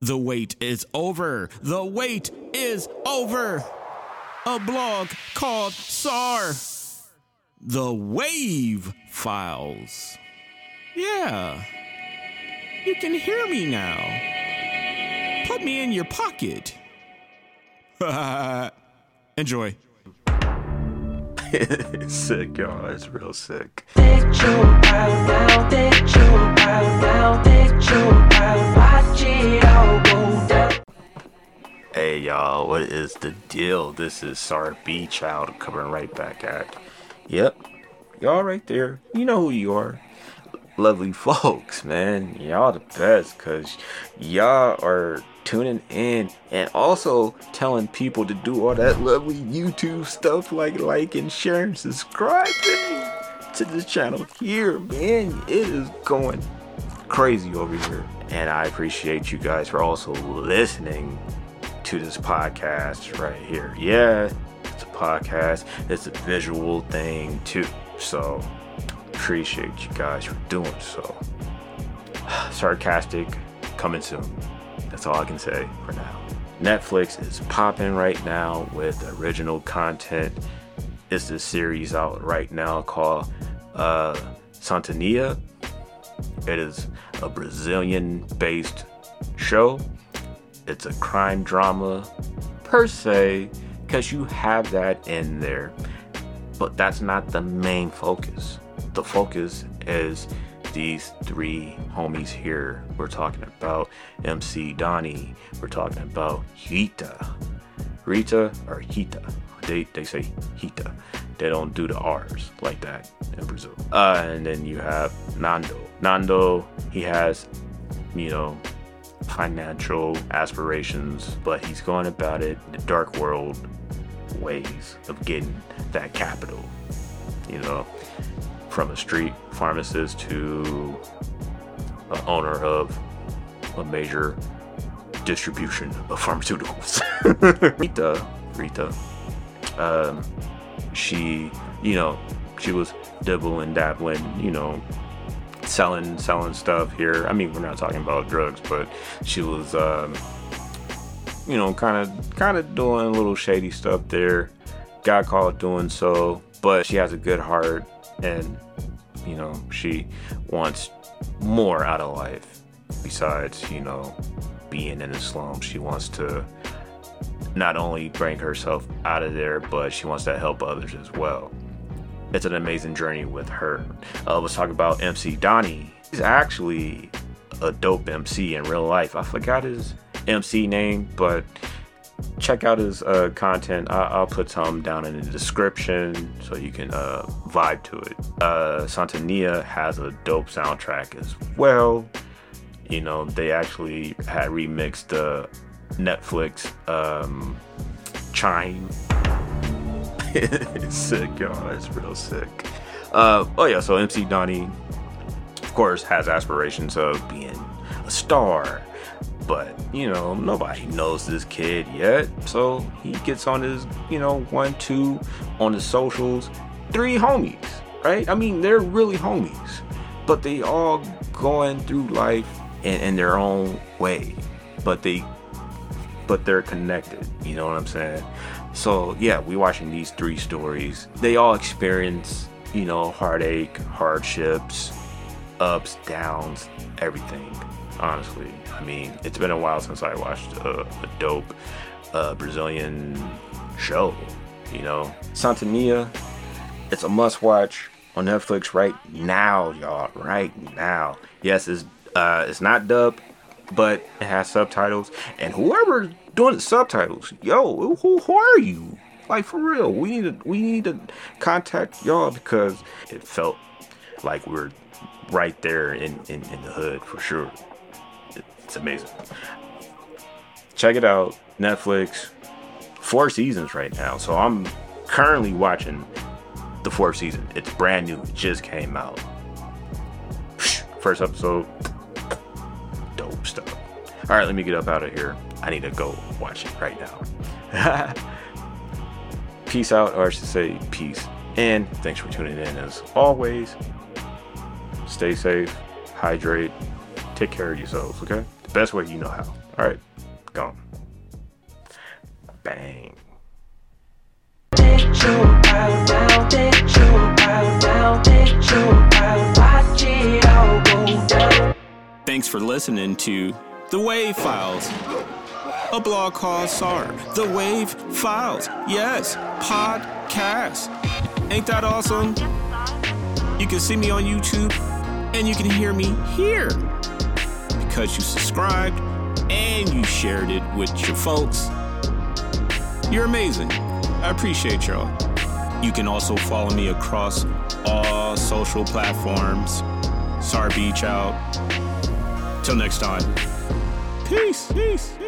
The wait is over. The wait is over. A blog called SAR. The Wav Files. Yeah. You can hear me now. Put me in your pocket. Enjoy. sick, y'all. It's real sick. That you out now, that you out now, that out. Watch it all go down. Y'all. What is the deal? This is Sar B Child coming right back at. Yep. Y'all right there. You know who you are. Lovely folks, man. Y'all the best because y'all are tuning in and also telling people to do all that lovely YouTube stuff like liking, sharing, subscribing to this channel here, man. It is going crazy over here. And I appreciate you guys for also listening to this podcast right here. Yeah, it's a podcast, it's a visual thing too. So, appreciate you guys for doing so. Sarcastic, coming soon. That's all I can say for now. Netflix is popping right now with original content. It's a series out right now called uh, Sintonia. It is a Brazilian based show. It's a crime drama per se, because you have that in there. But that's not the main focus. The focus is these three homies here. We're talking about MC Doni. We're talking about Rita. Rita or Hita. They, they say Hita. They don't do the R's like that in Brazil. Uh, and then you have Nando. Nando, he has, you know, financial aspirations, but he's going about it the dark world ways of getting that capital. You know, from a street pharmacist to owner of a major distribution of pharmaceuticals. Rita, Rita, um, she, you know, she was dibbling, dabbling, you know, selling, selling stuff here. I mean, we're not talking about drugs, but she was, um, you know, kind of, kind of doing a little shady stuff there. Got caught doing so, but she has a good heart, and you know, she wants more out of life besides, you know, being in the slums. She wants to not only bring herself out of there, but she wants to help others as well. It's an amazing journey with her. Uh, let's talk about MC Doni. He's actually a dope MC in real life. I forgot his MC name, but check out his uh, content. I- I'll put some down in the description so you can uh, vibe to it. Uh, Sintonia has a dope soundtrack as well. You know, they actually had remixed the Netflix um, Chime. sick, y'all. It's real sick. Uh, oh, yeah, so MC Doni, of course, has aspirations of being a star but you know nobody knows this kid yet so he gets on his you know one two on the socials three homies right i mean they're really homies but they all going through life in, in their own way but they but they're connected you know what i'm saying so yeah we watching these three stories they all experience you know heartache hardships ups downs everything honestly. I mean, it's been a while since I watched a, a dope uh, Brazilian show. You know, Sintonia. It's a must-watch on Netflix right now, y'all. Right now. Yes, it's uh, it's not dubbed, but it has subtitles. And whoever's doing the subtitles, yo, who, who are you? Like for real, we need to we need to contact y'all because it felt like we're right there in, in, in the hood for sure. It's amazing. Check it out. Netflix. Four seasons right now. So I'm currently watching the fourth season. It's brand new. It just came out. First episode. Dope stuff. All right, let me get up out of here. I need to go watch it right now. peace out, or I should say peace. And thanks for tuning in as always. Stay safe, hydrate, take care of yourselves, okay? The best way you know how. All right, gone. Bang. That you about now, that you about now, that you about watch it all go down. Thanks for listening to The Wav Files, a blog called SAR. The Wav Files. Yes, podcast. Ain't that awesome? You can see me on YouTube and you can hear me here because you subscribed and you shared it with your folks. You're amazing. I appreciate y'all. You can also follow me across all social platforms. SAR Beach out. Till next time. Peace. Peace.